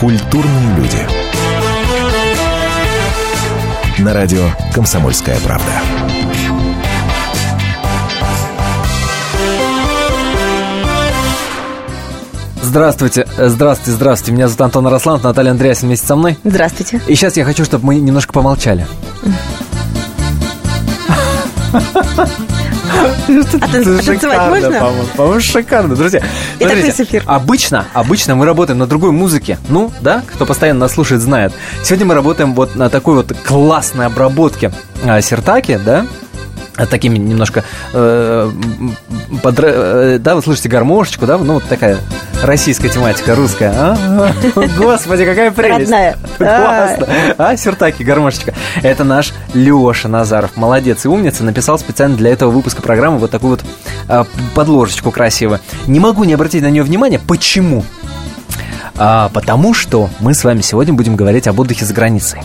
Культурные люди. На радио «Комсомольская правда». Здравствуйте, здравствуйте, здравствуйте. Меня зовут Антон Росланов, Наталья Андреасин вместе со мной. Здравствуйте. И сейчас я хочу, чтобы мы немножко помолчали. А танцевать можно? По-моему, шикарно, друзья. Обычно, обычно мы работаем на другой музыке. Ну, да, кто постоянно нас слушает, знает. Сегодня мы работаем вот на такой вот классной обработке а, сертаки, да, такими немножко э, подра- э, да, вы слышите гармошечку, да, ну вот такая российская тематика, русская. А? Господи, какая прелесть. Родная. Классно. А, сертаки, гармошечка. Это наш Леша Назаров. Молодец и умница. Написал специально для этого выпуска программы вот такую вот а, подложечку красивую. Не могу не обратить на нее внимание. Почему? А, потому что мы с вами сегодня будем говорить об отдыхе за границей.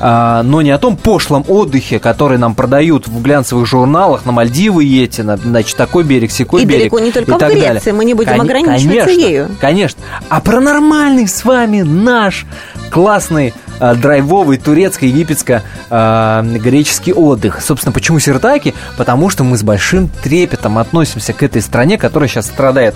А, но не о том пошлом отдыхе, который нам продают в глянцевых журналах, на Мальдивы едете, на, значит, такой берег, секой И берег. далеко не только и в Греции, далее. мы не будем Кон- ограничиваться конечно, ею. Конечно. А про нормальный с вами наш классный а, драйвовый турецко-египетско-греческий отдых. Собственно, почему Сиртаки? Потому что мы с большим трепетом относимся к этой стране, которая сейчас страдает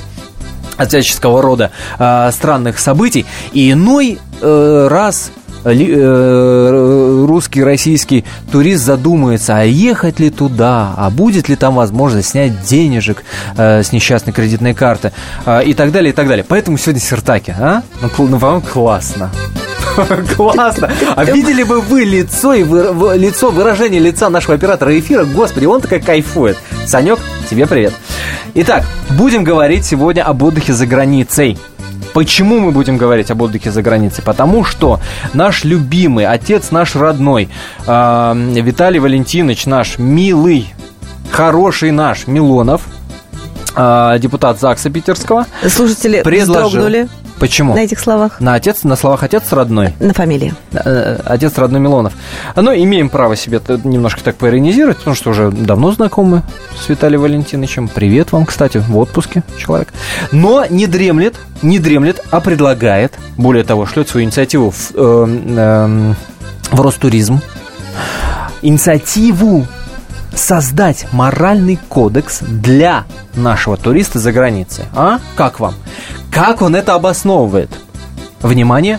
всяческого рода а, странных событий. И иной э, раз ли- э, русский, российский турист задумается, а ехать ли туда, а будет ли там возможность снять денежек э, с несчастной кредитной карты э, и так далее, и так далее. Поэтому сегодня Сертаки, а? Ну, кл- ну, по-моему, классно. Классно. А видели бы вы лицо и вы- лицо, выражение лица нашего оператора эфира? Господи, он такой кайфует. Санек, тебе привет. Итак, будем говорить сегодня об отдыхе за границей. Почему мы будем говорить об отдыхе за границей? Потому что наш любимый, отец наш родной, э, Виталий Валентинович наш милый, хороший наш Милонов, э, депутат ЗАГСа Питерского, Слушатели предложил... вздрогнули Почему? на этих словах. На отец, на словах отец родной. На фамилии. Э, Отец родной Милонов. Но имеем право себе немножко так поиронизировать, потому что уже давно знакомы с Виталием Валентиновичем. Привет вам, кстати, в отпуске человек. Но не дремлет, не дремлет, а предлагает, более того, шлет свою инициативу в, э, эм, в Ростуризм. Инициативу создать моральный кодекс для нашего туриста за границей. А? Как вам? Как он это обосновывает? Внимание,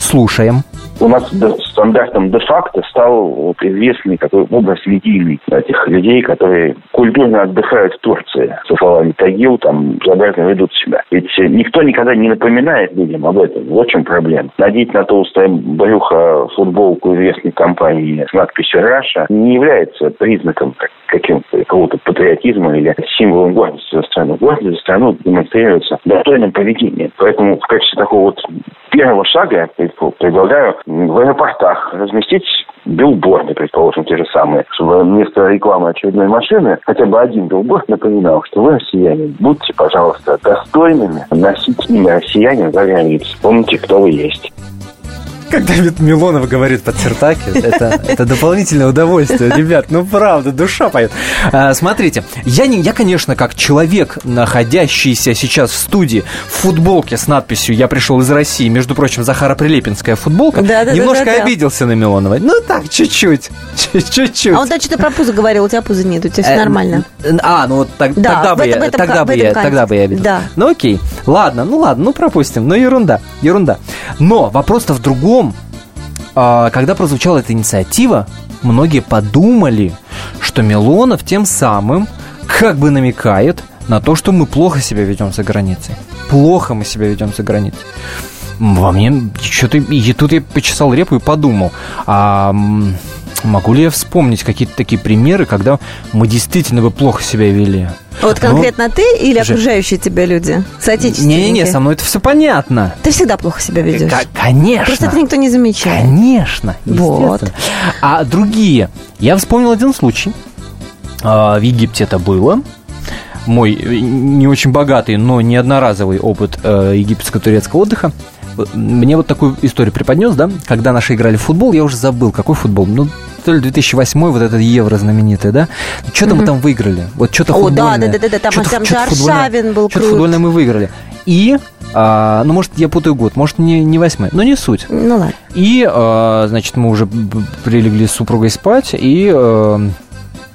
слушаем. У нас стандартом де-факто стал вот известный такой образ медийный этих людей, которые культурно отдыхают в Турции. Со словами Тагил, там, безобразно ведут себя. Ведь никто никогда не напоминает людям об этом. Вот в чем проблема. Надеть на толстое брюхо футболку известной компании с надписью «Раша» не является признаком как- каким-то какого-то патриотизма или символом гордости за страну. Гордость за страну демонстрируется достойным поведением. Поэтому в качестве такого вот первого шага я предлагаю в аэропортах разместить билборды, предположим, те же самые, чтобы вместо рекламы очередной машины хотя бы один билборд напоминал, что вы россияне, будьте, пожалуйста, достойными носить имя россиянин за границей. Помните, кто вы есть. Как Давид Милонов говорит под Сертаки, это, это дополнительное удовольствие, ребят, ну правда, душа поет. А, смотрите, я, не, я, конечно, как человек, находящийся сейчас в студии в футболке с надписью «Я пришел из России», между прочим, Захара Прилепинская футболка, Да-да-да-да-да. немножко обиделся на Милонова. Ну так, чуть-чуть, чуть-чуть. А он там что-то про пузо говорил, у тебя пуза нет, у тебя все Э, нормально. А, ну вот так- Да, тогда, бы этом- я, тогда, бы я, тогда бы я обиделся. Да. Ну окей, ладно, ну ладно, ну пропустим, ну ерунда, ерунда. Но вопрос-то в другом. А, Когда прозвучала эта инициатива, многие подумали, что Милонов тем самым как бы намекает на то, что мы плохо себя ведем за границей. Плохо мы себя ведем за границей. Во мне что-то... И тут я почесал репу и подумал, а могу ли я вспомнить какие-то такие примеры, когда мы действительно бы плохо себя вели? Вот Ну, конкретно ты или же- окружающие тебя люди? Соотечественники? Не-не-не, со мной это все понятно. Ты всегда плохо себя ведешь. Ка- Конечно. Просто это никто не замечает. Конечно. Вот. А другие? Я вспомнил один случай. А, В Египте это было. Мой э, не очень богатый, но не одноразовый опыт э, египетско-турецкого отдыха. Э, Мне вот такую историю преподнес, да, когда наши играли в футбол, я уже забыл, какой футбол. Ну, то ли 2008 вот этот евро знаменитый, да? Что-то мы там выиграли. Вот что-то футбольное. да, да, да, да, там- Чё-то- там футбольное- Аршавин был Что-то футбольное мы выиграли. И а, ну, может, я путаю год, может, не, не восьмой, но не суть. Ну ладно. И, а, значит, мы уже прилегли с супругой спать, и а,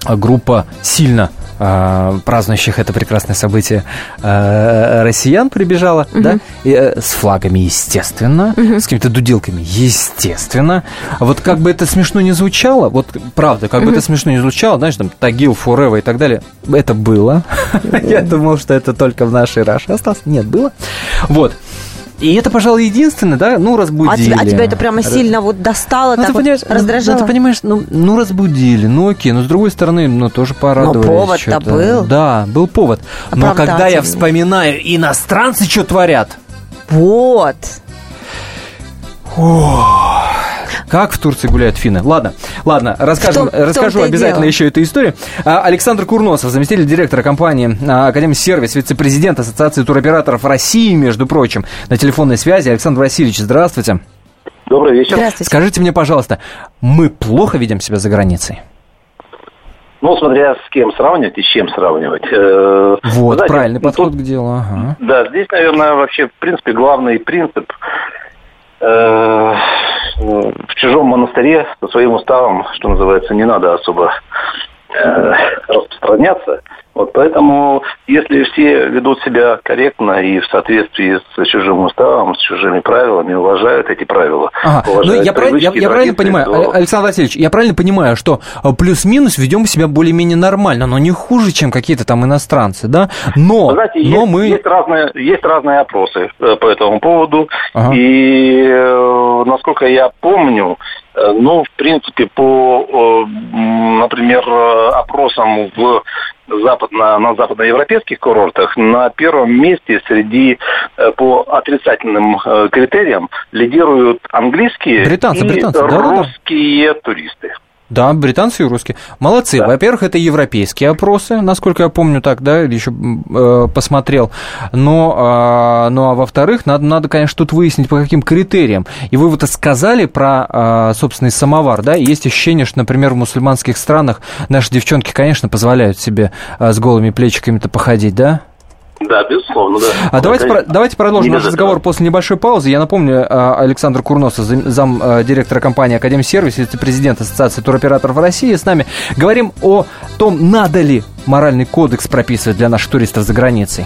группа сильно празднующих это прекрасное событие а, россиян прибежала, да, и, э, с флагами, естественно, с какими-то дуделками, естественно. А Вот как бы это смешно не звучало, вот правда, как бы это смешно не звучало, знаешь, там Тагил, Форева и так далее, это было. Я думал, что это только в нашей Раше осталось. Нет, было. Вот. И это, пожалуй, единственное, да, ну, разбудили. А тебя, а тебя это прямо сильно вот достало, Ну, так ты вот понимаешь, ну, раздражало? ну, ты понимаешь, ну, ну, разбудили, ну окей, но с другой стороны, ну тоже порадовались. повод-то что-то. был. Да, был повод. Но когда я вспоминаю, иностранцы что творят, Вот. Как в Турции гуляют финны. Ладно, ладно, расскажем, В том- в расскажу том-то и обязательно дело. еще эту историю. А, Александр Курносов, заместитель директора компании а, Академия Сервис, вице-президент Ассоциации туроператоров России, между прочим, на телефонной связи. Александр Васильевич, здравствуйте. Добрый вечер. Здравствуйте. Скажите мне, пожалуйста, мы плохо ведем себя за границей? Ну, смотря с кем сравнивать и с чем сравнивать. Э, Вот, знаете, правильный ну, подход тут- к делу, ага. Да, здесь, наверное, вообще, в принципе, главный принцип э, чужом монастыре со своим уставом, что называется, не надо особо э, распространяться. Вот поэтому, если все ведут себя корректно и в соответствии с чужим уставом, с чужими правилами, уважают эти правила, Ага, ну уважают я, правильно, я, я правильно понимаю, то- Александр Васильевич, я правильно понимаю, что э, плюс-минус ведем себя более-менее нормально, но не хуже, чем какие-то там иностранцы, да? Но, Вы знаете, но есть, мы... есть, разные, есть разные опросы э, по этому поводу. Ага. И, э, насколько я помню, ну, в принципе, по, например, опросам в западно, на западноевропейских курортах на первом месте среди э, по отрицательным э, критериям лидируют английские Британцы, и британцы, русские туристы. Да, британцы и русские. Молодцы. Да. Во-первых, это европейские опросы, насколько я помню так, да, или еще э, посмотрел. Но, а, ну, а во-вторых, надо, надо, конечно, тут выяснить, по каким критериям. И вы вот сказали про а, собственный самовар, да, и есть ощущение, что, например, в мусульманских странах наши девчонки, конечно, позволяют себе а, с голыми плечиками-то походить, да? Да, безусловно, да. А давайте, про- давайте продолжим наш разговор этого. после небольшой паузы. Я напомню, а, Александр Курносов, зам, а, директора компании Академ Сервис, вице-президент Ассоциации туроператоров России, с нами. Говорим о том, надо ли моральный кодекс прописывать для наших туристов за границей.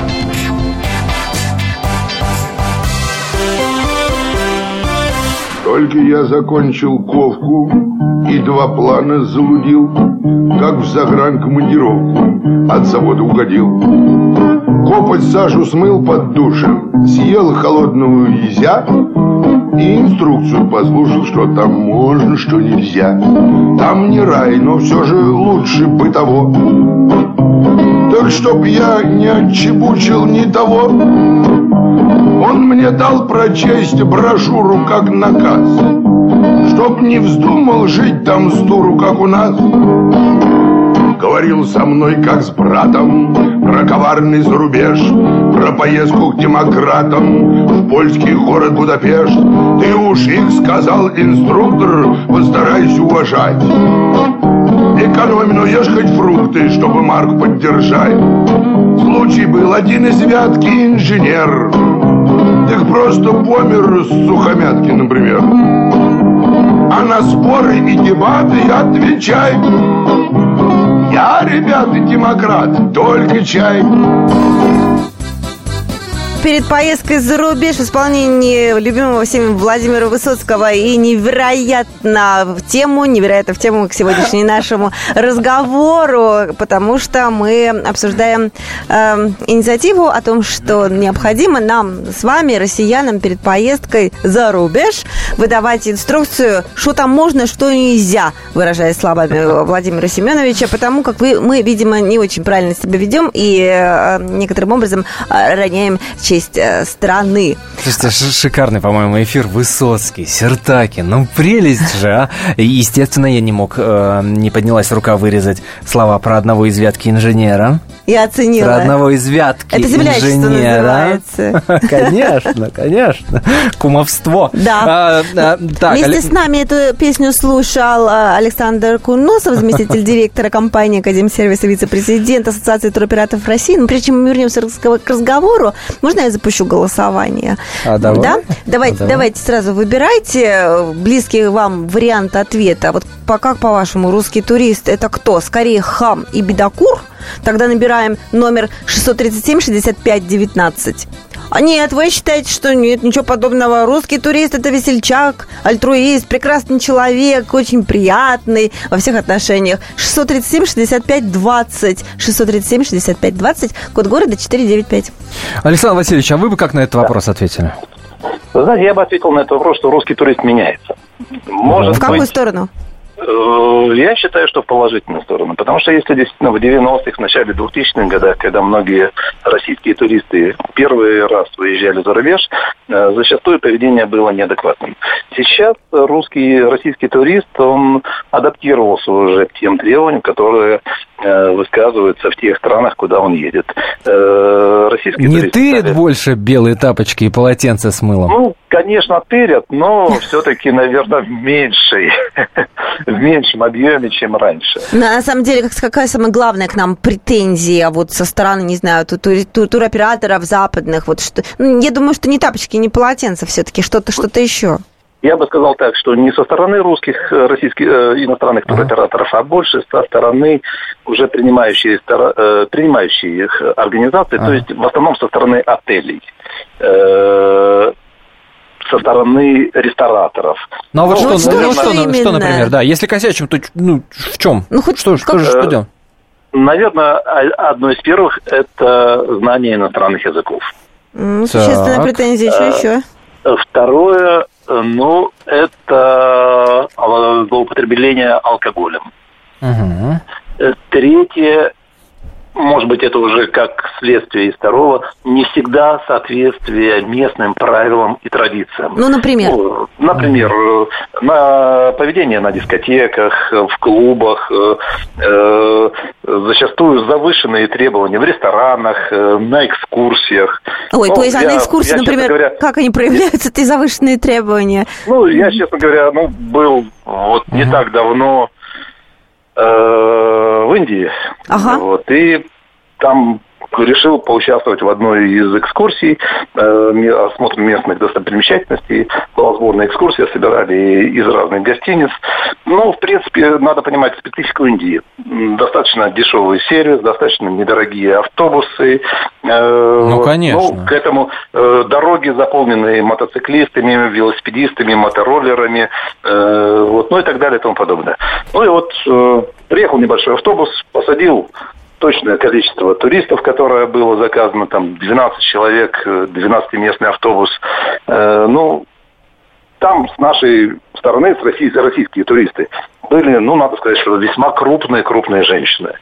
Только я закончил ковку и два плана залудил, как в загранкомандировку от завода угодил. Копоть сажу смыл под душем, съел холодную изя и инструкцию послушал, что там можно, что нельзя. Там не рай, но все же лучше бы того. Так чтоб я не отчебучил ни того, он мне дал прочесть брошюру как наказ, Чтоб не вздумал жить там с дуру, как у нас. Говорил со мной, как с братом, про коварный зарубеж, Про поездку к демократам в польский город Будапешт. Ты уж их, сказал инструктор, постарайся уважать. Экономь, но ешь хоть фрукты, чтобы марку поддержать. Случай был один из вятки инженер, Так просто помер с сухомятки, например. А на споры и дебаты отвечай. Я, ребята, демократ, только чай. Перед поездкой за рубеж в исполнении любимого всеми Владимира Высоцкого и невероятно в тему, невероятно в тему к сегодняшнему нашему разговору, потому что мы обсуждаем э, инициативу о том, что необходимо нам с вами, россиянам, перед поездкой за рубеж выдавать инструкцию, что там можно, что нельзя, выражаясь словами Владимира Семеновича, потому как вы, мы, видимо, не очень правильно себя ведем и э, некоторым образом э, роняем честь э, страны. Слушайте, шикарный, по-моему, эфир Высоцкий, Сертаки. Ну, прелесть же, а! Естественно, я не мог, э, не поднялась рука вырезать слова про одного из вятки инженера. Я оценила. Про одного из вятки Это землячество инженера. называется. Конечно, конечно. Кумовство. Да. А, а, так, Вместе Олег- с нами эту песню слушал э, Александр Куносов, заместитель директора компании Академсервиса, вице-президент Ассоциации туроператоров России. Но прежде чем мы вернемся к разговору, можно я запущу голосование? А, давай. Да? Давайте, А, давай. давайте сразу выбирайте близкий вам вариант ответа. Вот по, как по-вашему, русский турист это кто? Скорее хам и бедокур? Тогда набираем номер 637-65-19. А нет, вы считаете, что нет, ничего подобного. Русский турист – это весельчак, альтруист, прекрасный человек, очень приятный во всех отношениях. 637-65-20. 637-65-20, код города 495. Александр Васильевич, а вы бы как на этот вопрос ответили? Вы знаете, я бы ответил на этот вопрос, что русский турист меняется. Может В какую быть, сторону? Э, Я считаю, что в положительную сторону. Потому что если действительно в 90-х, в начале 2000-х годах, когда многие российские туристы первый раз выезжали за рубеж, э, зачастую поведение было неадекватным. Сейчас русский, российский турист, он адаптировался уже к тем требованиям, которые э, высказываются в тех странах, куда он едет. Э, Российские Не туристы тырят стали- больше белые тапочки и полотенце с мылом? ну, конечно, тырят, но все-таки, наверное, в меньшей, в меньшем объеме, чем раньше. На, самом деле, как- какая самая главная к нам претензия вот со стороны, не знаю, ту- тури- ту- туроператоров западных? Вот что, ну, я думаю, что не тапочки, не полотенца все-таки, что-то что-то еще. Я бы сказал так, что не со стороны русских, э, российских, э, иностранных туроператоров, а больше со стороны уже принимающей, стора- э, принимающих организаций, то Ага. есть в основном со стороны отелей. Э, со стороны рестораторов. Ну а вот Ну, что, что- ну, что что, ну, что, например, да, если косячим, то ну, в чем? Ну, хоть что, что, как- же- что Э, делать? Наверное, о- одно из первых – это знание иностранных языков. М, Существенная Так. претензия, что еще? Второе, ну, это э, злоупотребление алкоголем. Э, Третье, может быть, это уже как следствие из второго, не всегда соответствие местным правилам и традициям. Ну, например? Ну, Например, э, на поведение на дискотеках, в клубах, э, э, зачастую завышенные требования в ресторанах, э, на экскурсиях. Ой, Ну, то есть, я- на экскурсии, я, например, говоря, как они проявляются, эти завышенные требования? ну, я, честно говоря, ну, был вот не так давно в Индии. Ага. Вот, и там решил поучаствовать в одной из экскурсий, э, осмотр местных достопримечательностей. Была сборная экскурсия, собирали из разных гостиниц. Ну, в принципе, надо понимать специфику Индии. Достаточно дешевый сервис, достаточно недорогие автобусы. Э, Ну, вот. конечно. Ну, к этому э, дороги заполнены мотоциклистами, велосипедистами, мотороллерами, э, вот, ну и так далее и тому подобное. Ну и вот э, приехал небольшой автобус, посадил точное количество туристов, которое было заказано, там 12 человек, э, 12-местный автобус. Э, ну, там с нашей стороны, с россий- российские туристы, были, ну, надо сказать, что весьма крупные-крупные женщины,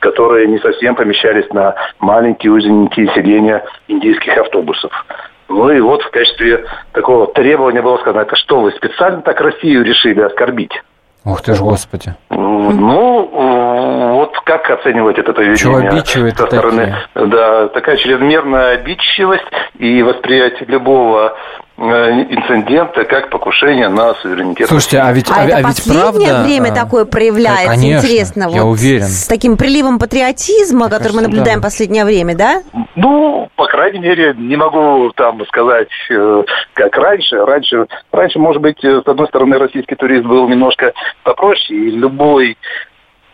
которые не совсем помещались на маленькие узенькие сиденья индийских автобусов. Ну и вот в качестве такого требования было сказано, что, вы специально так Россию решили оскорбить? Ух ты ж, господи. Ну, вот как оценивать это поведение? Чего обидчивые-то со стороны? Да, такая чрезмерная обидчивость и восприятие любого э, инцидента как покушение на суверенитет. Слушайте, а ведь, А, это ведь последнее правда... время а, такое проявляется, конечно, интересно. я вот уверен. С таким приливом патриотизма, который мы кажется, наблюдаем да. последнее время, да? Ну, по крайней мере, не могу там сказать, э, как раньше. Раньше, раньше, может быть, э, с одной стороны, российский турист был немножко попроще, и любой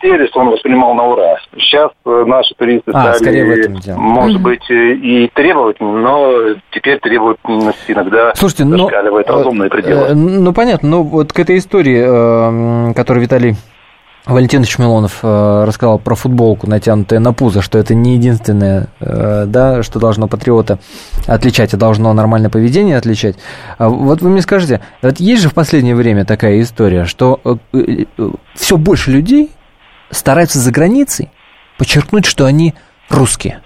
сервис он воспринимал на ура. Сейчас э, наши туристы А, стали, скорее в этом дело. может быть, э, и требовательны, но теперь требовательность иногда Слушайте, ну... зашкаливает разумные э, пределы. э, Ну, понятно, но вот к этой истории, э, которую Виталий Валентинович Милонов э, рассказал про футболку, натянутую на пузо, что это не единственное, э, да, что должно патриота отличать, а должно нормальное поведение отличать. А вот вы мне скажите, вот есть же в последнее время такая история, что все больше людей стараются за границей подчеркнуть, что они русские.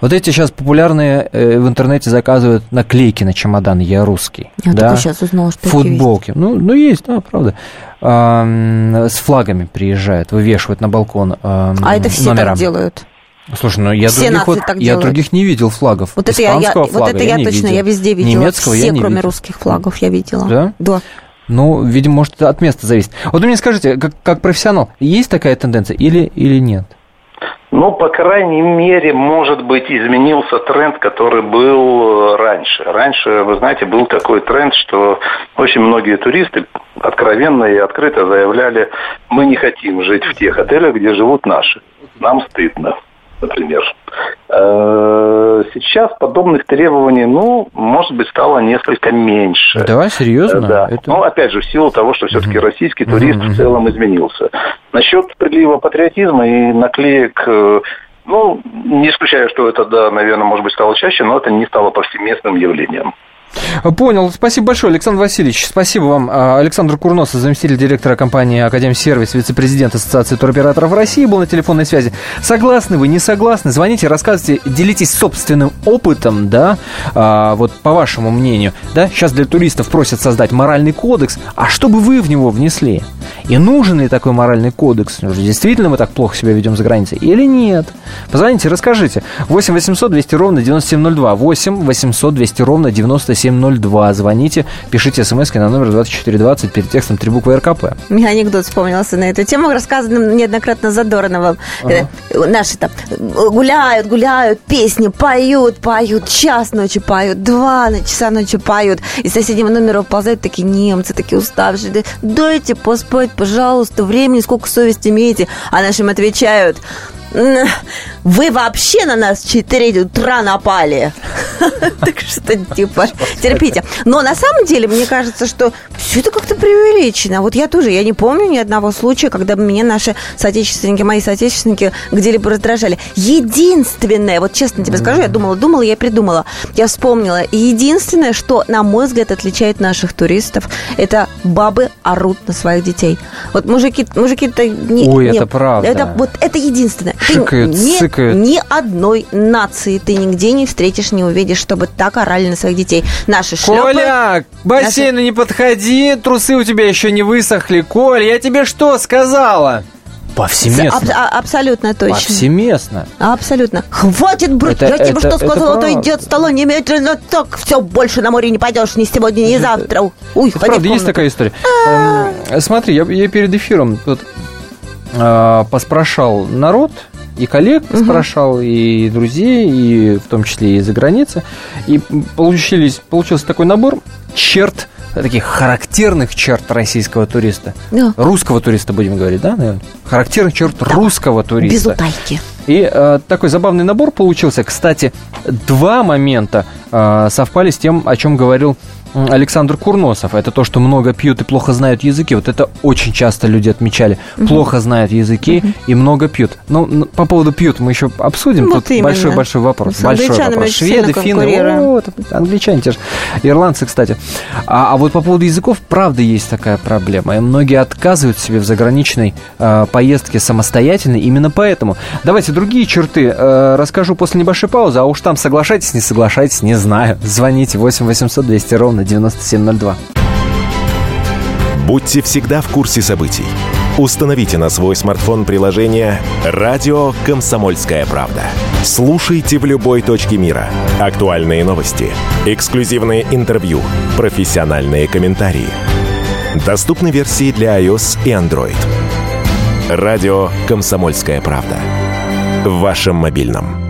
Вот эти сейчас популярные э, в интернете заказывают наклейки на чемодан «Я русский». Я да? только сейчас узнала, что Футболки. Ну, ну, есть, да, правда. Ам, с флагами приезжают, вывешивают на балкон ам, А это все номера. так делают. Слушай, ну я Все других, вот, я делают. других не видел флагов. Вот это я, я, Испанского вот флага это я, не точно, видел. я везде видела. Немецкого все, я не кроме видел. русских флагов, я видела. Да? Да. Ну, видимо, может, это от места зависит. Вот вы мне скажите, как, как профессионал, есть такая тенденция или, или нет? Ну, по крайней мере, может быть, изменился тренд, который был э, раньше. Раньше, вы знаете, был такой тренд, что очень многие туристы откровенно и открыто заявляли, мы не хотим жить в тех отелях, где живут наши. Нам стыдно, например. Э, Сейчас подобных требований, ну, может быть, стало несколько меньше. Да, серьезно? Да. Это- Ну, опять же, в силу того, что все-таки российский турист Мгм, в целом изменился. Насчет прилива патриотизма и наклеек, э, ну, не исключаю, что это, да, наверное, может быть, стало чаще, но это не стало повсеместным явлением. Понял. Спасибо большое, Александр Васильевич. Спасибо вам. А, Александр Курносов, заместитель директора компании Академ Сервис, вице-президент Ассоциации туроператоров России, был на телефонной связи. Согласны вы, не согласны? Звоните, рассказывайте, делитесь собственным опытом, да, а, вот по вашему мнению, да, сейчас для туристов просят создать моральный кодекс, а что бы вы в него внесли? И нужен ли такой моральный кодекс? Действительно мы так плохо себя ведем за границей или нет? Позвоните, расскажите. 8 800 200 ровно 9702. 8 800 200 ровно 9702. Звоните, пишите смс на номер 2420 перед текстом три буквы РКП. Мне анекдот вспомнился на эту тему, рассказанным неоднократно Задорновым. Э, Наши там гуляют, гуляют, песни поют, поют, час ночи поют, два часа ночи поют. Из соседнего номера ползают такие немцы, такие уставшие. Да, Дайте поспать, пожалуйста, времени, сколько совести имеете. А нашим отвечают, «М, вы вообще на нас в 4 утра напали. Так что типа терпите. Но на самом деле, мне кажется, что все это как-то преувеличено. Вот я тоже, я не помню ни одного случая, когда бы меня наши соотечественники, мои соотечественники где-либо раздражали. Единственное, вот честно тебе скажу, я думала, думала, я придумала. Я вспомнила. Единственное, что, на мой взгляд, отличает наших туристов, это бабы орут на своих детей. Вот мужики, мужики-то не... Ой, это правда. Это вот это единственное. Ты Шикают, ни, сыкают. ни одной нации ты нигде не встретишь, не увидишь, чтобы так орали на своих детей. Наши шлепы... Коля, к бассейну не подходи, трусы у тебя еще не высохли. Коля, я тебе что сказала? Повсеместно. Аб- а- абсолютно точно. Повсеместно. Абсолютно. Хватит брать, Это- я тебе это- что сказала, то правда. иди от стола немедленно так. Все, больше на море не пойдешь ни сегодня, ни завтра. Уй, Это ходи правда, есть такая история. Эм, Смотри, я, я перед эфиром тут э, поспрашал народ, и коллег спрашал, и друзей, и в том числе и за границы. И получились, получился такой набор черт, таких характерных черт российского туриста. Да. Русского туриста, будем говорить, да, наверное? Характерных черт русского Без туриста. утайки. И э, такой забавный набор получился. Кстати, два момента э, совпали с тем, о чем говорил Александр Курносов. Это то, что много пьют и плохо знают языки. Вот это очень часто люди отмечали. Плохо знают языки и много пьют. Ну, по поводу пьют мы еще обсудим. Вот Тут большой-большой вопрос. С большой вопрос. Шведы, финны, вот, англичане те же. Ирландцы, кстати. А, а вот по поводу языков, правда, есть такая проблема. И многие отказывают себе в заграничной э, поездке самостоятельно именно поэтому. Давайте другие черты э, расскажу после небольшой паузы, а уж там соглашайтесь, не соглашайтесь, не знаю. Звоните 8 800 200 ровно 9702. Будьте всегда в курсе событий. Установите на свой смартфон приложение «Радио Комсомольская правда». Слушайте в любой точке мира. Актуальные новости, эксклюзивные интервью, профессиональные комментарии. Доступны версии для iOS и Android. «Радио Комсомольская правда». В вашем мобильном.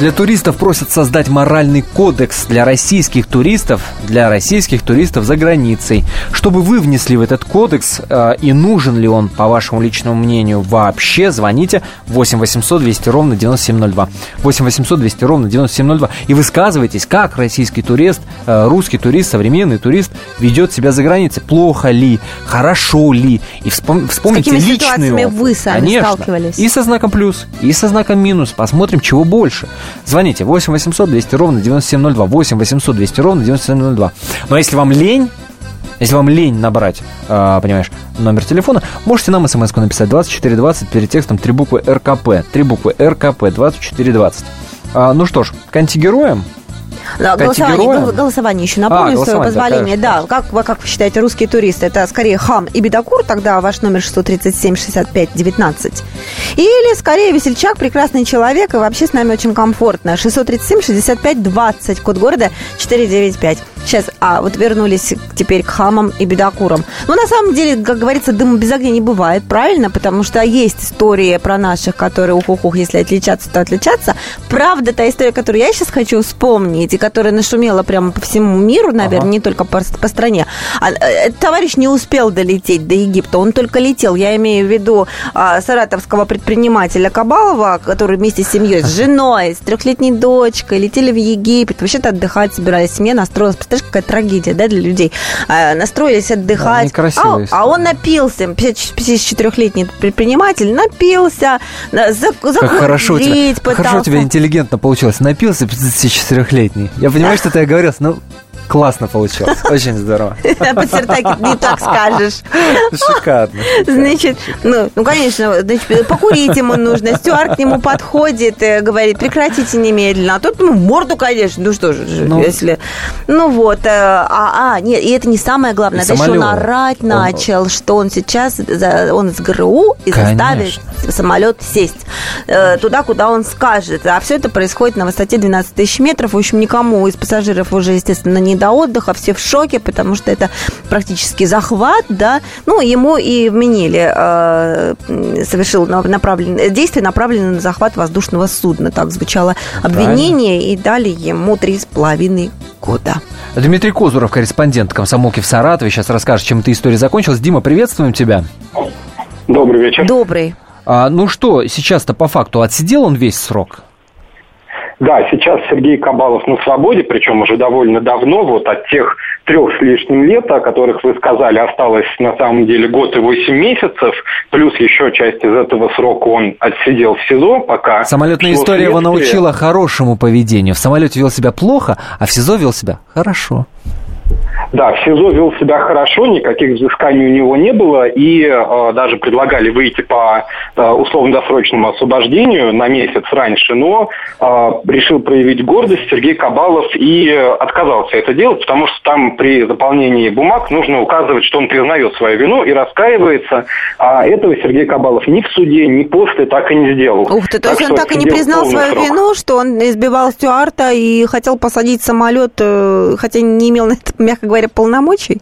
Для туристов просят создать моральный кодекс для российских туристов, для российских туристов за границей. Чтобы вы внесли в этот кодекс, э, и нужен ли он, по вашему личному мнению, вообще, звоните 8 800 200 ровно 9702. 8 800 200 ровно 9702. И высказывайтесь, как российский турист, э, русский турист, современный турист ведет себя за границей. Плохо ли, хорошо ли. И вспом- вспомните какими личный ситуациями опыт. вы сами Конечно. сталкивались? И со знаком плюс, и со знаком минус. Посмотрим, чего больше. Звоните 8 800 200 ровно 9702. 8 800 200 ровно 9702. Но если вам лень, если вам лень набрать, а, понимаешь, номер телефона, можете нам смс написать 2420 перед текстом три буквы РКП. Три буквы РКП 2420. А, ну что ж, к антигероям. Да, голосование, голосование еще напомню, А, с твоего голосование, да, позволения. Да, конечно, как, вы, как вы считаете, русские туристы, это скорее хам и бедокур, тогда ваш номер 637 65 19. Или скорее весельчак, прекрасный человек, и вообще с нами очень комфортно. 637 65 20, код города 495. Сейчас, а вот вернулись теперь к хамам и бедокурам. Ну, на самом деле, как говорится, дыма без огня не бывает, правильно? Потому что есть истории про наших, которые ух-ух-ух, если отличаться, то отличаться. Правда, та история, которую я сейчас хочу вспомнить, и которая нашумела прямо по всему миру, наверное, Ага. не только по, по стране. А, э, товарищ не успел долететь до Египта, он только летел. Я имею в виду а, саратовского предпринимателя Кабалова, который вместе с семьей, с женой, с трехлетней дочкой летели в Египет. Вообще-то отдыхать собирались. Семья настроилась. Представляешь, какая трагедия, да, для людей. А, настроились отдыхать. некрасивая а, а он напился. 54-летний предприниматель напился. на- За, Как хорошо у тебя, хорошо у тебя интеллигентно получилось. Напился 54-летний. Я понимаю, что ты оговорился, но классно получилось. Очень здорово. По Сертаке не так скажешь. Шикарно. Значит, ну, ну, конечно, значит, покурить ему нужно. Стюарт к нему подходит, говорит, прекратите немедленно. А тот, ну, морду, конечно, ну что же, Ну. если... Ну вот, э, а, а, нет, и это не самое главное. И Дальше он орать начал, что он сейчас, он из ГРУ и заставит самолет сесть э, туда, куда он скажет. А все это происходит на высоте 12 тысяч метров. В общем, никому из пассажиров уже, естественно, не до отдыха, все в шоке, потому что это практически захват, да. Ну, ему и вменили, э, совершил на- направлен- действие, направленное на захват воздушного судна. Так звучало обвинение, и дали ему три с половиной года. Дмитрий Козуров, корреспондент комсомолки в Саратове, сейчас расскажет, чем эта история закончилась. Дима, приветствуем тебя. Добрый вечер. Добрый. А, ну что, сейчас-то по факту отсидел он весь срок? Да, сейчас Сергей Кабалов на свободе, причем уже довольно давно, вот от тех трех с лишним лет, о которых вы сказали, осталось на самом деле год и восемь месяцев, плюс еще часть из этого срока он отсидел в СИЗО, пока... Самолетная история его научила хорошему поведению. В самолете вел себя плохо, а в СИЗО вел себя хорошо. Да, в СИЗО вел себя хорошо, никаких взысканий у него не было, и э, даже предлагали выйти по э, условно-досрочному освобождению на месяц раньше, но э, решил проявить гордость Сергей Кабалов и отказался это делать, потому что там при заполнении бумаг нужно указывать, что он признает свою вину и раскаивается, а этого Сергей Кабалов ни в суде, ни после так и не сделал. Ух ты, то есть он так и не признал свою срок. вину, что он избивал Стюарта и хотел посадить самолет, э, хотя не имел на это, мягко говоря, полномочий?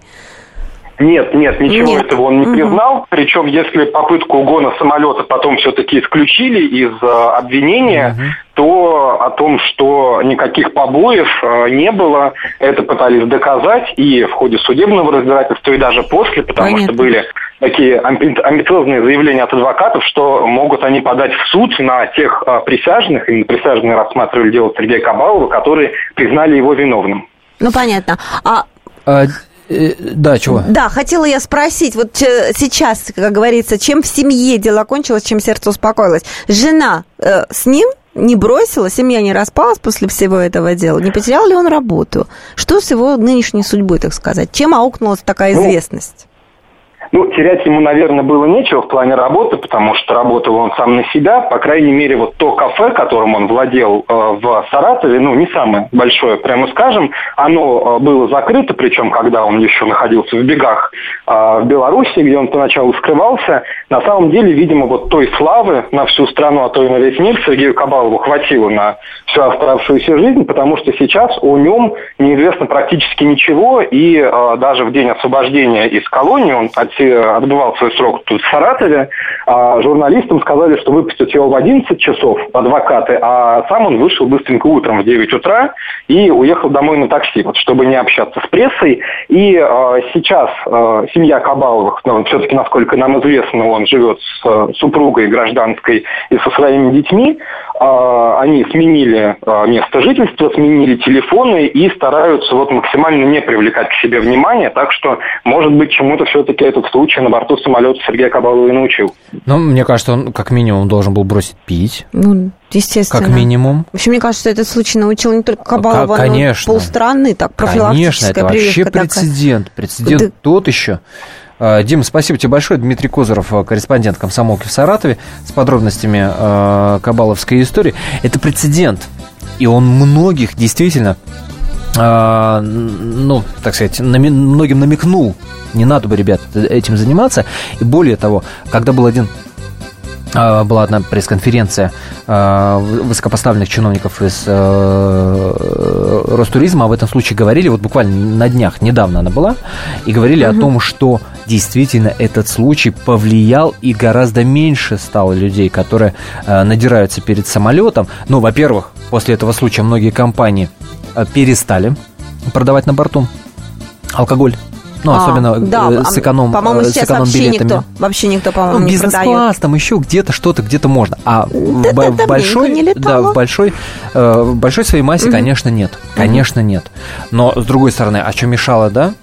Нет, нет, ничего Нет. этого он не признал. Причем, если попытку угона самолета потом все-таки исключили из э, обвинения, то о том, что никаких побоев э, не было, это пытались доказать и в ходе судебного разбирательства, и даже после, потому Понятно. что были такие амби- амбициозные заявления от адвокатов, что могут они подать в суд на тех э, присяжных, именно присяжные рассматривали дело Сергея Кабалова, которые признали его виновным. Ну, понятно. А А, э, да, чего? Да, хотела я спросить, вот э, сейчас, как говорится, чем в семье дело кончилось, чем сердце успокоилось? Жена э, с ним не бросила, семья не распалась после всего этого дела? Не потерял ли он работу? Что с его нынешней судьбой, так сказать? Чем аукнулась такая Ну, известность? Ну, терять ему, наверное, было нечего в плане работы, потому что работал он сам на себя. По крайней мере, вот то кафе, которым он владел э, в Саратове, ну, не самое большое, прямо скажем, оно э, было закрыто, причем, когда он еще находился в бегах э, в Беларуси, где он поначалу скрывался. На самом деле, видимо, вот той славы на всю страну, а то и на весь мир Сергею Кабалову хватило на всю оставшуюся жизнь, потому что сейчас о нем неизвестно практически ничего, и э, даже в день освобождения из колонии он отсидел отбывал свой срок тут в Саратове, а журналистам сказали, что выпустят его в 11 часов, адвокаты, а сам он вышел быстренько утром в 9 утра и уехал домой на такси, вот, чтобы не общаться с прессой. И э, сейчас э, семья Кабаловых, ну, все-таки, насколько нам известно, он живет с э, супругой гражданской и со своими детьми, э, они сменили э, место жительства, сменили телефоны и стараются вот максимально не привлекать к себе внимание, так что, может быть, чему-то все-таки этот случай на борту самолета Сергея Кабалова и научил. Ну, мне кажется, он как минимум должен был бросить пить. Ну, естественно. Как минимум. Вообще, мне кажется, этот случай научил не только Кабалова, К- конечно. но и полстраны, так, Конечно, это вообще такая. прецедент. Прецедент Да. тот еще. А, Дим, спасибо тебе большое. Дмитрий Козыров, э, корреспондент комсомолки в Саратове, с подробностями э, кабаловской истории. Это прецедент. И он многих действительно, ну, так сказать, нами- многим намекнул. Не надо бы, ребят, этим заниматься. И более того, когда был один а, была одна пресс-конференция а, высокопоставленных чиновников из э, Ростуризма, а в этом случае говорили, вот буквально на днях, недавно она была, и говорили о том, что действительно этот случай повлиял и гораздо меньше стало людей, которые э, надираются перед самолетом. Ну, во-первых, после этого случая многие компании перестали продавать на борту алкоголь. Ну, А, особенно да, э, с эконом, По-моему, э, сейчас вообще эконом-билетами. никто, вообще никто, по-моему, Ну, не бизнес-класс, там еще где-то что-то, где-то можно. А в, Да, да, в да, большой, не да, в большой, э, в большой своей массе, конечно, нет. Конечно, нет. Но с другой стороны, а что мешало, да?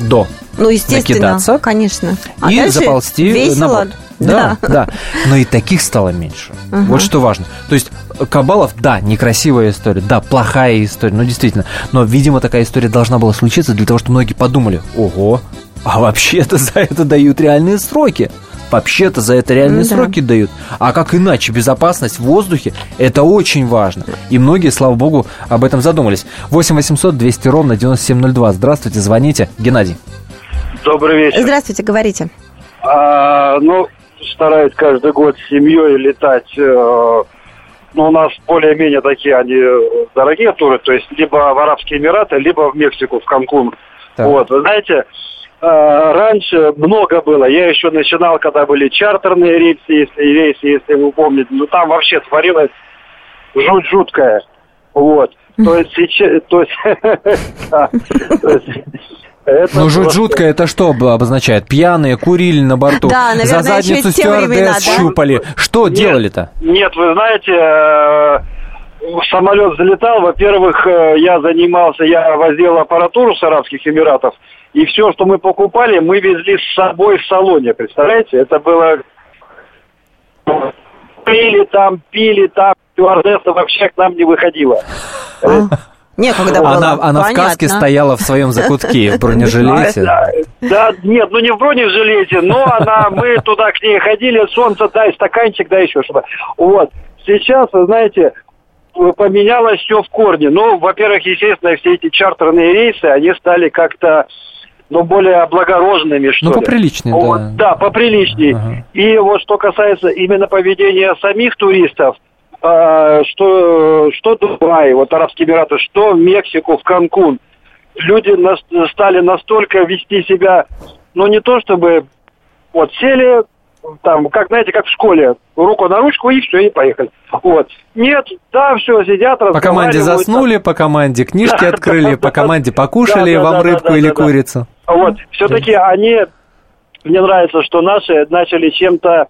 До. Ну, естественно, накидаться конечно. А и заползти весело. на борт. Да, да. Но и таких стало меньше. Ага. Вот что важно. То есть Кабалов, да, некрасивая история, да, плохая история, ну действительно. Но, видимо, такая история должна была случиться для того, чтобы многие подумали, ого, а вообще-то за это дают реальные сроки. Вообще-то за это реальные Ну да. сроки дают. А как иначе? Безопасность в воздухе – это очень важно. И многие, слава богу, об этом задумались. 8 800 200 ровно 9702. Здравствуйте, звоните. Геннадий. Добрый вечер. Здравствуйте, говорите. А, ну, стараюсь каждый год с семьей летать. э, ну, у нас более-менее такие они э, дорогие туры, то есть либо в Арабские Эмираты, либо в Мексику, в Канкун. Так. Вот, вы знаете, э, раньше много было. Я еще начинал, когда были чартерные рейсы, если, рейсы, если вы помните. Ну, там вообще творилось жуть жуткая. Вот. То есть сейчас... То есть, да, то есть это Ну, жуть просто- жутко, это что об- обозначает? Пьяные, курили на борту, Да, наверное, за задницу те времена, стюардесс да? щупали. Что Нет. делали-то? Нет, вы знаете, э, самолет залетал. Во-первых, э, я занимался, я возил аппаратуру с Арабских Эмиратов. И все, что мы покупали, мы везли с собой в салоне. Представляете? Это было... Пили там, пили там. Стюардесса вообще к нам не выходила. Некогда было. Она, она в каске стояла в своем закутке, в бронежилете. Да, да, нет, ну не в бронежилете, но она, мы туда к ней ходили, солнце, дай стаканчик, дай еще что-то. Вот. Сейчас, вы знаете, поменялось все в корне. Ну, во-первых, естественно, все эти чартерные рейсы, они стали как-то, ну, более облагороженными, что Ну, ли. поприличнее, Вот, да. да, поприличней. Ага. И вот что касается именно поведения самих туристов, что, что Дубай, вот Арабские Эмираты, что в Мексику, в Канкун, люди нас- стали настолько вести себя, ну не то чтобы, вот сели, там, как, знаете, как в школе, руку на ручку и все, и поехали. Вот. Нет, да, все, сидят, По команде заснули, по команде книжки открыли, по команде покушали вам рыбку или курицу. Вот, все-таки они, мне нравится, что наши начали чем-то,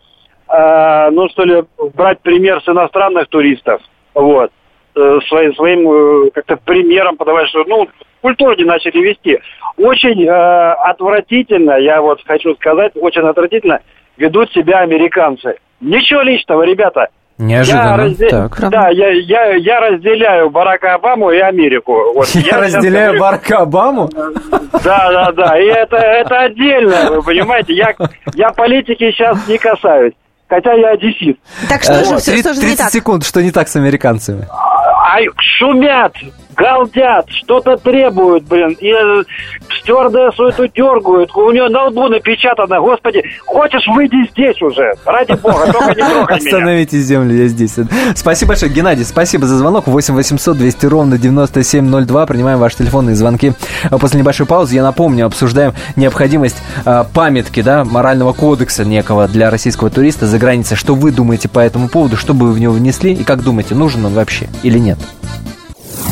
э, ну что ли, брать пример с иностранных туристов, вот, э, своим, своим э, как-то примером подавать, что, ну, культуру не начали вести. Очень э, отвратительно, я вот хочу сказать, очень отвратительно ведут себя американцы. Ничего личного, ребята. Я Неожиданно. разде- Так. Да, я, я, я разделяю Барака Обаму и Америку. Вот, Я сейчас разделяю говорю- Барака Обаму. да, да, да. И это, это отдельно, вы понимаете. Я, я политики сейчас не касаюсь. Хотя я одессит. Так что же, все, три- что же не 30 так? секунд, что не так с американцами? Ай, шумят, галдят, что-то требуют, блин, и э, стюардессу эту дергают, у нее на лбу напечатано, господи, хочешь, выйди здесь уже, ради бога, только не трогай меня. Остановите землю, я здесь. Спасибо большое, Геннадий, спасибо за звонок. 8 800 200 ровно 9702. Принимаем ваши телефонные звонки. А После небольшой паузы, я напомню, обсуждаем необходимость а, памятки, да, морального кодекса некого для российского туриста за границей. Что вы думаете по этому поводу, что бы вы в него внесли и как думаете, нужен он вообще или нет?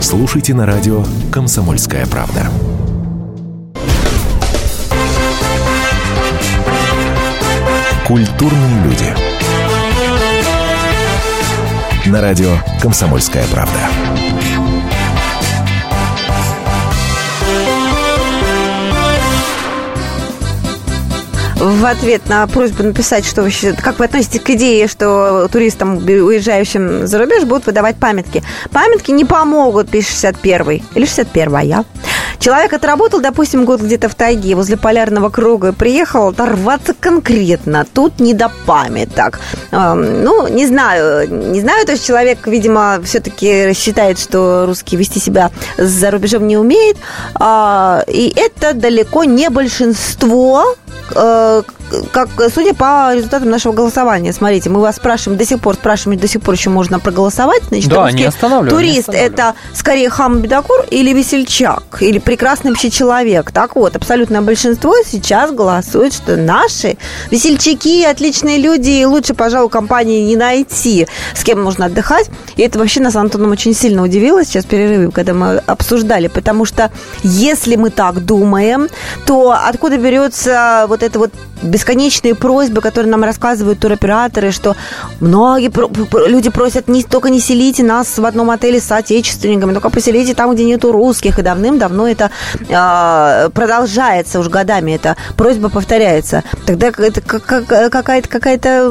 Слушайте на радио «Комсомольская правда». Культурные люди. На радио «Комсомольская правда». В ответ на просьбу написать, что вы, как вы относитесь к идее, что туристам, уезжающим за рубеж, будут выдавать памятки. Памятки не помогут, пишет 61 или 61-я. Человек отработал, допустим, год где-то в тайге, возле полярного круга, и приехал оторваться конкретно. Тут не до памяток. Эм, ну, не знаю. Не знаю, то есть человек, видимо, все-таки считает, что русский вести себя за рубежом не умеет. А, и это далеко не большинство, э, как, судя по результатам нашего голосования, смотрите, мы вас спрашиваем, до сих пор спрашиваем, до сих пор еще можно проголосовать. Значит, Да, не останавливаем, не Турист останавливаем. это скорее хам бедокур или весельчак, или прекрасный вообще человек. Так вот, абсолютное большинство сейчас голосует, что наши весельчаки, отличные люди, и лучше, пожалуй, компании не найти, с кем можно отдыхать. И это вообще нас Антоном очень сильно удивило сейчас в перерыве, когда мы обсуждали, потому что если мы так думаем, то откуда берется вот это вот бесконечные просьбы, которые нам рассказывают туроператоры, что многие люди просят не только не селите нас в одном отеле с соотечественниками, только поселите там, где нету русских. И давным-давно это а, продолжается уж годами, эта просьба повторяется. Тогда это как- как- какая-то какая-то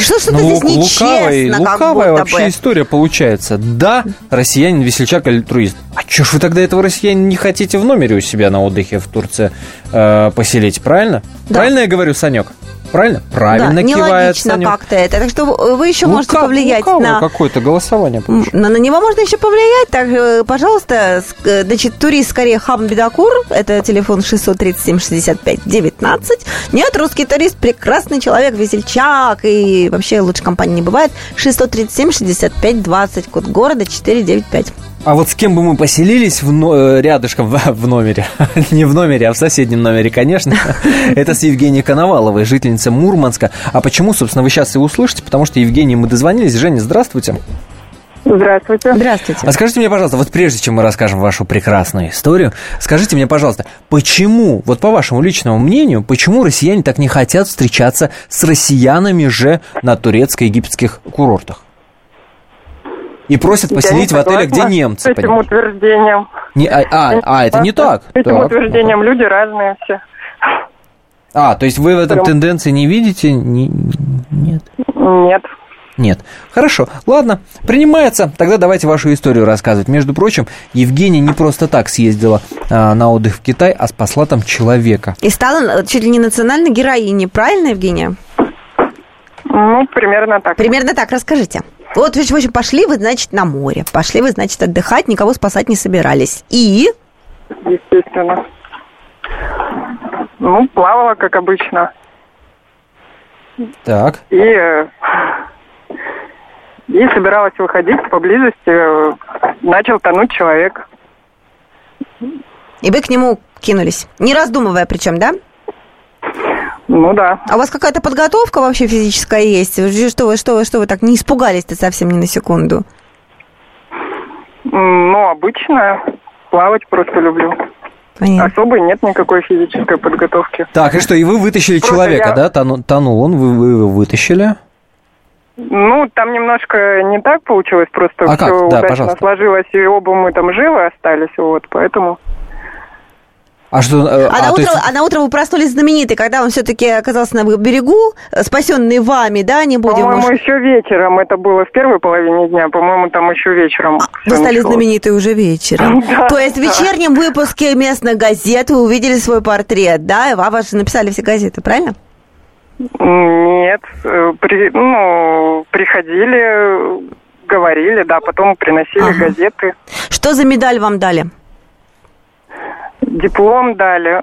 что что-то Ну, здесь нечестно, лукавая, вообще бы. история получается. Да, россиянин, весельчак или турист. А чё ж вы тогда этого россиянина не хотите в номере у себя на отдыхе в Турции э, поселить, правильно? Да. Правильно я говорю, Санек? Правильно? Правильно да, кивает нелогично как-то это. Так что вы еще можете Лука- повлиять лукавое на какое-то голосование. Но на него можно еще повлиять. Так, э, пожалуйста, э, значит, турист скорее хам бедокур. Это телефон 637 65 19. Нет, русский турист прекрасный человек, весельчак. И вообще лучше компании не бывает. 637 65 20. Код города 495. А вот с кем бы мы поселились в но- э, рядышком в, в номере? Не в номере, а в соседнем номере, конечно. Это с Евгенией Коноваловой, жительницей Мурманска. А почему, собственно, вы сейчас и услышите? Потому что Евгений, мы дозвонились. Женя, здравствуйте. Здравствуйте. Здравствуйте. А скажите мне, пожалуйста, вот прежде чем мы расскажем вашу прекрасную историю, скажите мне, пожалуйста, почему, вот по вашему личному мнению, почему россияне так не хотят встречаться с россиянами же на турецко-египетских курортах? И просят поселить в отелях, где немцы. С этим понимаете? утверждением. Не- а, а, а, это не так. С этим Так. утверждением люди разные все. А, то есть вы в этом Прям. тенденции не видите? Не- нет. Нет. Нет. Хорошо. Ладно, принимается. Тогда давайте вашу историю рассказывать. Между прочим, Евгения не просто так съездила а, на отдых в Китай, а спасла там человека. И стала э, чуть ли не национальной героиней. Правильно, Евгения? Ну, примерно так. Примерно так, расскажите. Вот, в общем, пошли вы, значит, на море. Пошли вы, значит, отдыхать, никого спасать не собирались. И... Естественно. Ну, плавала, как обычно. Так. И, э, и собиралась выходить поблизости. э, Начал тонуть человек. И вы к нему кинулись. Не раздумывая причем, да? Ну да. А у вас какая-то подготовка вообще физическая есть? Вы Что вы, что вы, что вы так не испугались-то совсем ни на секунду? Ну, обычно. Плавать просто люблю. Понятно. Особой нет никакой физической подготовки. Так, и что, и вы вытащили Просто человека, я- да? Тону- тонул он, вы, вы его вытащили. Ну, там немножко не так получилось, просто А все как? Да, удачно пожалуйста. сложилось, и оба мы там живы остались, вот, поэтому... А что? э, А, на то утро, есть- а на утро вы проснулись знаменитый, когда он все-таки оказался на берегу, спасенный вами, да, не будем По-моему, уж- еще вечером. Это было в первой половине дня. По-моему, там еще вечером. Вы всё стали началось. знаменитой уже вечером. Да, То есть в да. вечернем выпуске местных газет вы увидели свой портрет, да? А вас же написали все газеты, правильно? Нет. э, при- ну, приходили, говорили, да, потом приносили Ага. газеты. Что за медаль вам дали? Диплом дали.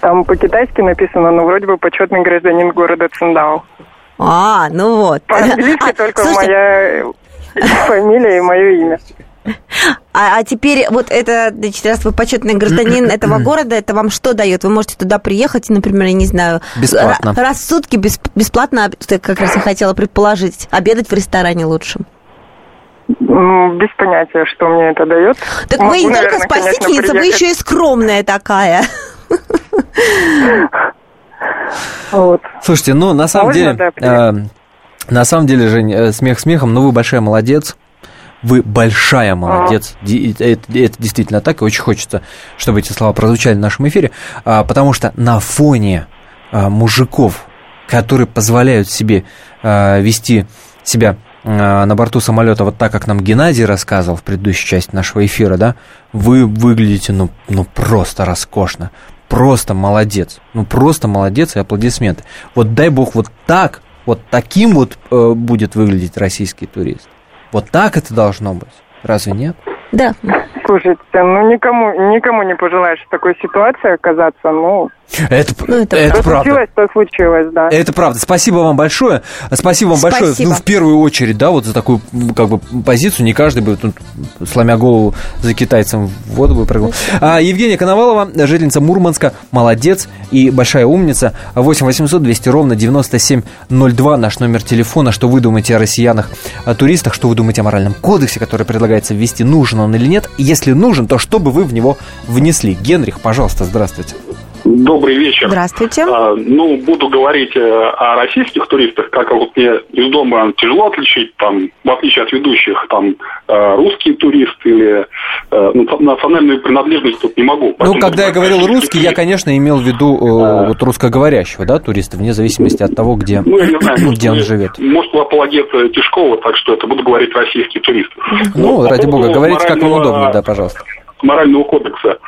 Там по-китайски написано, но вроде бы почетный гражданин города Циндао. А, ну вот. По-английски А, только слушайте, моя фамилия и мое имя. А, а теперь вот это, значит, раз вы почетный гражданин этого города, это вам что дает? Вы можете туда приехать и, например, я не знаю, Бесплатно. ра- раз в сутки бес- бесплатно, это как раз я хотела предположить, обедать в ресторане лучшем. М, Без понятия, что мне это дает. Так Могу, вы не только наверное, конечно, спасительница, вы приехать. еще и скромная такая. Вот. Слушайте, ну, на самом Можно, деле, да, э, на самом деле, Жень, э, смех смехом, но вы большая молодец. Вы большая молодец. Ди- Это, это действительно так, и очень хочется, чтобы эти слова прозвучали в нашем эфире, а, потому что на фоне а, мужиков, которые позволяют себе а, вести себя а, на борту самолета вот так, как нам Геннадий рассказывал в предыдущей части нашего эфира, да, вы выглядите, ну, ну просто роскошно. Просто молодец. Ну, просто молодец и аплодисменты. Вот дай бог вот так, вот таким вот э, будет выглядеть российский турист. Вот так это должно быть. Разве нет? Да. Слушайте, ну никому, никому не пожелаешь в такой ситуации оказаться. Ну, Это, Ну, это это правда. случилось, то случилось, да. Это правда. Спасибо вам большое. Спасибо вам большое. Спасибо. Ну, в первую очередь, да, вот за такую как бы позицию. Не каждый бы тут, сломя голову за китайцем в воду бы прыгнул. А, Евгения Коновалова, жительница Мурманска, молодец и большая умница. 8 800 200 ровно 9702 наш номер телефона. Что вы думаете о россиянах, о туристах? Что вы думаете о моральном кодексе, который предлагается ввести? Нужен он или нет? Если нужен, то что бы вы в него внесли? Генрих, пожалуйста, здравствуйте. Добрый вечер. Здравствуйте. А, ну, буду говорить э, о российских туристах, как вот мне из дома тяжело отличить, там, в отличие от ведущих, там, э, русский турист или э, ну, национальную принадлежность тут не могу. Ну, когда я говорил русский, я, конечно, имел в виду э, вот русскоговорящего, да, туриста, вне зависимости от того, где, Ну, я не знаю, где он живет. Может, вы апологет Тишкова, так что это буду говорить российский турист. Ну, по ради бога, говорите, как вам удобно, да, пожалуйста. морального кодекса.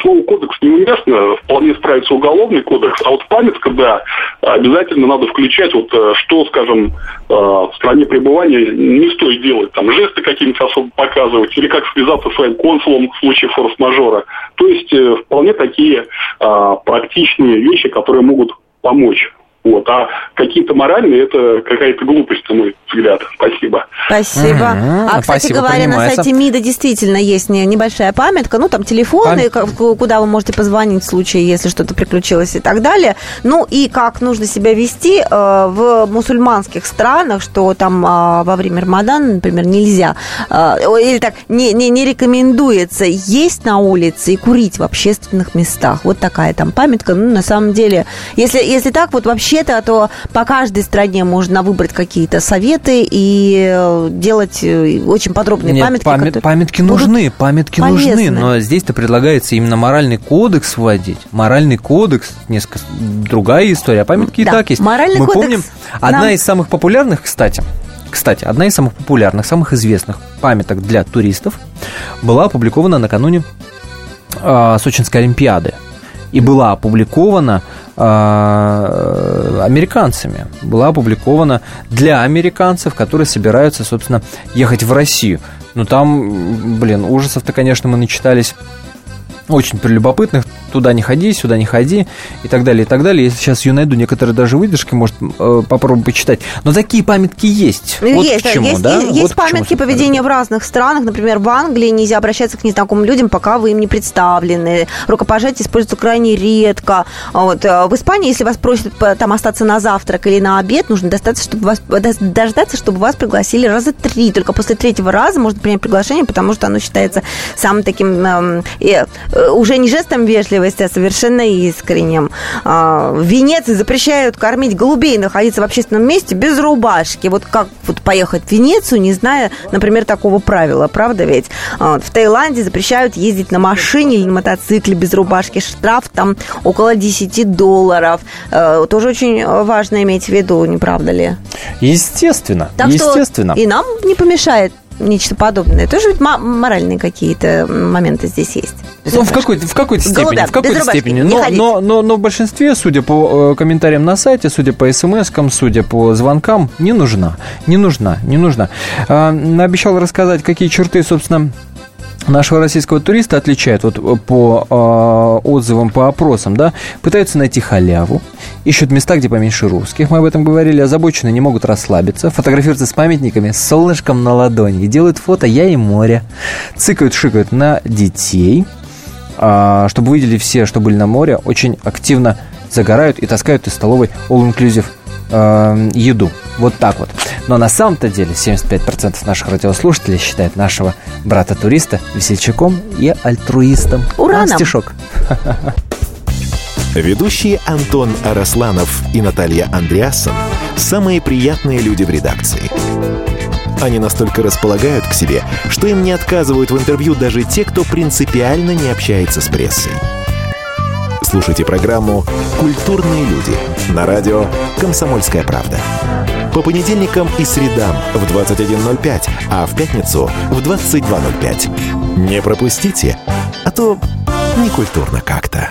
Слово кодекс неуместно, вполне справится уголовный кодекс, а вот памятка, да, обязательно надо включать, вот э, что, скажем, э, в стране пребывания не стоит делать, там, жесты какие-нибудь особо показывать, или как связаться со своим консулом в случае форс-мажора. То есть э, вполне такие практичные вещи, которые могут помочь. Вот. А какие-то моральные, это какая-то глупость, на мой взгляд. Спасибо. Спасибо. Мгм. А, кстати Спасибо, говоря, на принимается. сайте МИДа действительно есть не- небольшая памятка. Ну, там телефоны, ка- куда вы можете позвонить в случае, если что-то приключилось и так далее. Ну, и как нужно себя вести э, в мусульманских странах, что там э, во время Рамадана, например, нельзя. э, или так, не, не, не рекомендуется есть на улице и курить в общественных местах. Вот такая там памятка. Ну, на самом деле, если, если так, вот вообще-то, то по каждой стране можно выбрать какие-то советы и э, делать э, очень подробные Нет, памятки. памя- которые памятки нужны, памятки полезны. нужны, но здесь-то предлагается именно моральный кодекс вводить. Моральный кодекс, несколько другая история, а памятки Да, и так есть. моральный Мы кодекс помним, одна нам- из самых популярных, кстати, кстати, одна из самых популярных, самых известных памяток для туристов была опубликована накануне э, Сочинской Олимпиады. И была опубликована американцами. Была опубликована для американцев, которые собираются, собственно, ехать в Россию. Ну там, блин, ужасов-то, конечно, мы начитались очень прелюбопытных. Туда не ходи, сюда не ходи и так далее, и так далее. Если сейчас ее найду, некоторые даже выдержки, может, э, попробую почитать. Но такие памятки есть. Ну, Вот есть, к чему, есть, да? есть, Вот есть чему, памятки собственно, поведения в разных странах. Например, в Англии нельзя обращаться к незнакомым людям, пока вы им не представлены. Рукопожатие используется крайне редко. Вот. э, В Испании, если вас просят по- там остаться на завтрак или на обед, нужно достаточно, чтобы вас, дож- дождаться, чтобы вас пригласили раза три. Только после третьего раза можно принять приглашение, потому что оно считается самым таким э, э, уже не жестом вежливости, вежливости, а совершенно искренним. А, В Венеции запрещают кормить голубей, находиться в общественном месте без рубашки. Вот как вот поехать в Венецию, не зная, например, такого правила, правда ведь? А, В Таиланде запрещают ездить на машине или на мотоцикле без рубашки. Штраф там около 10 долларов. Э, Тоже очень важно иметь в виду, не правда ли? Естественно, Так естественно. и нам не помешает нечто подобное. Тоже ведь моральные какие-то моменты здесь есть. Ну, в какой-то, в какой-то степени, Голубям, в какой-то степени. Но, но, но, но в большинстве, судя по э, комментариям на сайте, судя по смс-кам, судя по звонкам, не нужна. Не нужна, не нужна. А, обещал рассказать, какие черты, собственно, нашего российского туриста отличают вот э, по э, отзывам, по опросам, да, пытаются найти халяву, ищут места, где поменьше русских, мы об этом говорили, озабочены, не могут расслабиться, фотографируются с памятниками с солнышком на ладони, делают фото «Я и море», цикают, шикают на детей, а, чтобы вы видели все, что были на море, очень активно загорают и таскают из столовой all-inclusive э, еду. Вот так вот. Но на самом-то деле 75% наших радиослушателей считают нашего брата-туриста весельчаком и альтруистом. Ура нам! стишок. Ведущие Антон Арасланов и Наталья Андреасон – самые приятные люди в редакции. Они настолько располагают к себе, что им не отказывают в интервью даже те, кто принципиально не общается с прессой. Слушайте программу «Культурные люди» на радио «Комсомольская правда». По понедельникам и средам в 21.05, а в пятницу в 22.05. Не пропустите, а то некультурно как-то.